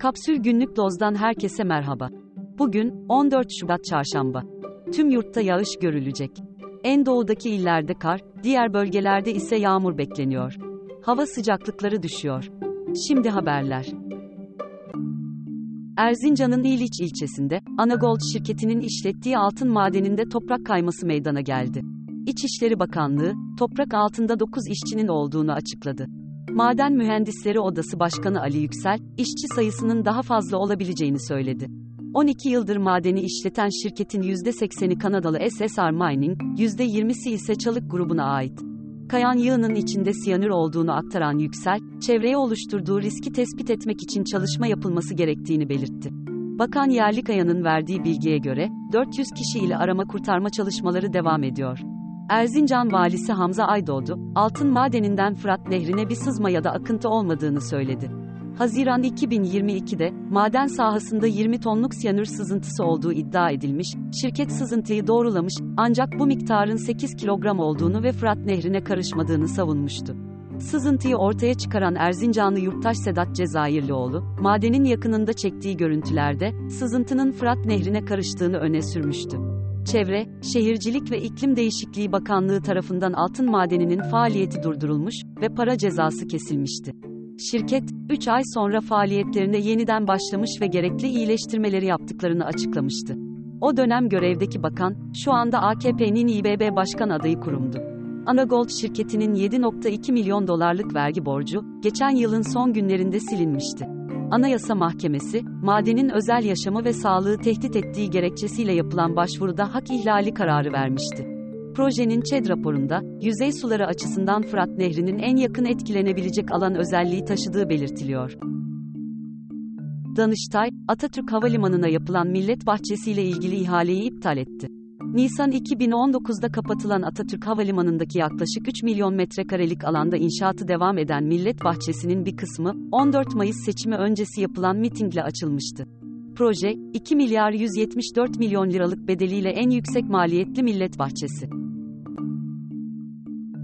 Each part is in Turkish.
Kapsül Günlük Doz'dan herkese merhaba. Bugün 14 Şubat Çarşamba. Tüm yurtta yağış görülecek. En doğudaki illerde kar, diğer bölgelerde ise yağmur bekleniyor. Hava sıcaklıkları düşüyor. Şimdi haberler. Erzincan'ın İliç ilçesinde, Anagold şirketinin işlettiği altın madeninde toprak kayması meydana geldi. İçişleri Bakanlığı, toprak altında 9 işçinin olduğunu açıkladı. Maden Mühendisleri Odası Başkanı Ali Yüksel, işçi sayısının daha fazla olabileceğini söyledi. 12 yıldır madeni işleten şirketin %80'i Kanadalı SSR Mining, %20'si ise Çalık grubuna ait. Kayan yığının içinde siyanür olduğunu aktaran Yüksel, çevreye oluşturduğu riski tespit etmek için çalışma yapılması gerektiğini belirtti. Bakan Yerlikaya'nın verdiği bilgiye göre, 400 kişi ile arama kurtarma çalışmaları devam ediyor. Erzincan valisi Hamza Aydoğdu, altın madeninden Fırat Nehri'ne bir sızma ya da akıntı olmadığını söyledi. Haziran 2022'de, maden sahasında 20 tonluk siyanür sızıntısı olduğu iddia edilmiş, şirket sızıntıyı doğrulamış, ancak bu miktarın 8 kilogram olduğunu ve Fırat Nehri'ne karışmadığını savunmuştu. Sızıntıyı ortaya çıkaran Erzincanlı yurttaş Sedat Cezayirlioğlu, madenin yakınında çektiği görüntülerde, sızıntının Fırat Nehri'ne karıştığını öne sürmüştü. Çevre, Şehircilik ve İklim Değişikliği Bakanlığı tarafından altın madeninin faaliyeti durdurulmuş ve para cezası kesilmişti. Şirket, 3 ay sonra faaliyetlerine yeniden başlamış ve gerekli iyileştirmeleri yaptıklarını açıklamıştı. O dönem görevdeki bakan, şu anda AKP'nin İBB Başkan adayı kurumdu. Anagold şirketinin 7.2 milyon dolarlık vergi borcu, geçen yılın son günlerinde silinmişti. Anayasa Mahkemesi, madenin özel yaşamı ve sağlığı tehdit ettiği gerekçesiyle yapılan başvuruda hak ihlali kararı vermişti. Projenin ÇED raporunda, yüzey suları açısından Fırat Nehri'nin en yakın etkilenebilecek alan özelliği taşıdığı belirtiliyor. Danıştay, Atatürk Havalimanı'na yapılan millet bahçesiyle ilgili ihaleyi iptal etti. Nisan 2019'da kapatılan Atatürk Havalimanı'ndaki yaklaşık 3 milyon metrekarelik alanda inşaatı devam eden Millet Bahçesi'nin bir kısmı, 14 Mayıs seçimi öncesi yapılan mitingle açılmıştı. Proje, 2 milyar 174 milyon liralık bedeliyle en yüksek maliyetli millet bahçesi.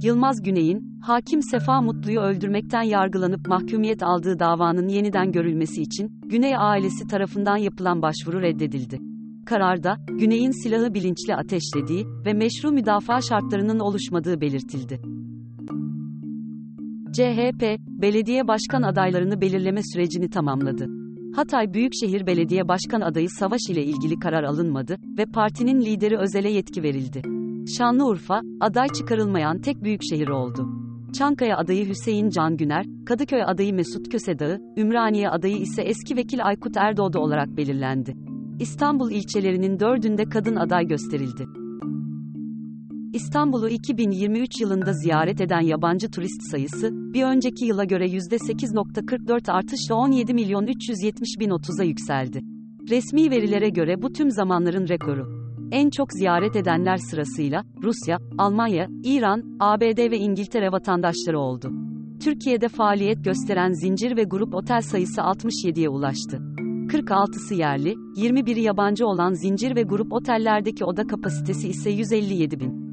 Yılmaz Güney'in, hakim Sefa Mutlu'yu öldürmekten yargılanıp mahkumiyet aldığı davanın yeniden görülmesi için, Güney ailesi tarafından yapılan başvuru reddedildi. Kararda, Güney'in silahı bilinçli ateşlediği ve meşru müdafaa şartlarının oluşmadığı belirtildi. CHP, belediye başkan adaylarını belirleme sürecini tamamladı. Hatay Büyükşehir Belediye Başkan adayı Savaş ile ilgili karar alınmadı ve partinin lideri Özel'e yetki verildi. Şanlıurfa, aday çıkarılmayan tek büyükşehir oldu. Çankaya adayı Hüseyin Can Güner, Kadıköy adayı Mesut Kösedağı, Ümraniye adayı ise eski vekil Aykut Erdoğdu olarak belirlendi. İstanbul ilçelerinin dördünde kadın aday gösterildi. İstanbul'u 2023 yılında ziyaret eden yabancı turist sayısı, bir önceki yıla göre %8.44 artışla 17 milyon 370 bin 30'a yükseldi. Resmi verilere göre bu tüm zamanların rekoru. En çok ziyaret edenler sırasıyla, Rusya, Almanya, İran, ABD ve İngiltere vatandaşları oldu. Türkiye'de faaliyet gösteren zincir ve grup otel sayısı 67'ye ulaştı. 46'sı yerli, 21'i yabancı olan zincir ve grup otellerdeki oda kapasitesi ise 157 bin.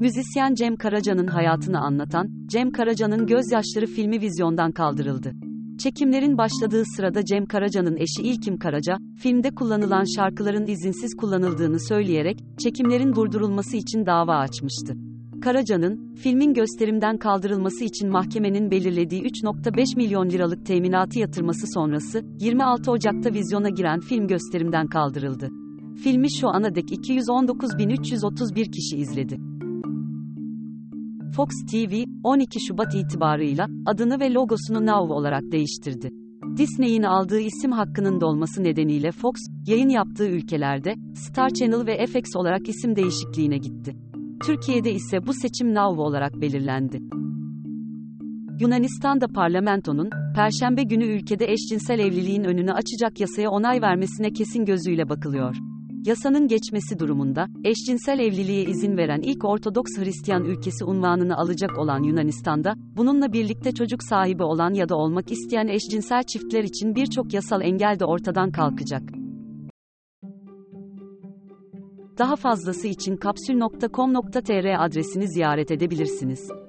Müzisyen Cem Karaca'nın hayatını anlatan, Cem Karaca'nın Gözyaşları filmi vizyondan kaldırıldı. Çekimlerin başladığı sırada Cem Karaca'nın eşi İlkim Karaca, filmde kullanılan şarkıların izinsiz kullanıldığını söyleyerek, çekimlerin durdurulması için dava açmıştı. Karaca'nın, filmin gösterimden kaldırılması için mahkemenin belirlediği 3.5 milyon liralık teminatı yatırması sonrası, 26 Ocak'ta vizyona giren film gösterimden kaldırıldı. Filmi şu ana dek 219.331 kişi izledi. Fox TV, 12 Şubat itibarıyla, adını ve logosunu Now olarak değiştirdi. Disney'in aldığı isim hakkının dolması nedeniyle Fox, yayın yaptığı ülkelerde, Star Channel ve FX olarak isim değişikliğine gitti. Türkiye'de ise bu seçim Now olarak belirlendi. Yunanistan'da parlamentonun, Perşembe günü ülkede eşcinsel evliliğin önünü açacak yasaya onay vermesine kesin gözüyle bakılıyor. Yasanın geçmesi durumunda, eşcinsel evliliğe izin veren ilk Ortodoks Hristiyan ülkesi unvanını alacak olan Yunanistan'da, bununla birlikte çocuk sahibi olan ya da olmak isteyen eşcinsel çiftler için birçok yasal engel de ortadan kalkacak. Daha fazlası için kapsül.com.tr adresini ziyaret edebilirsiniz.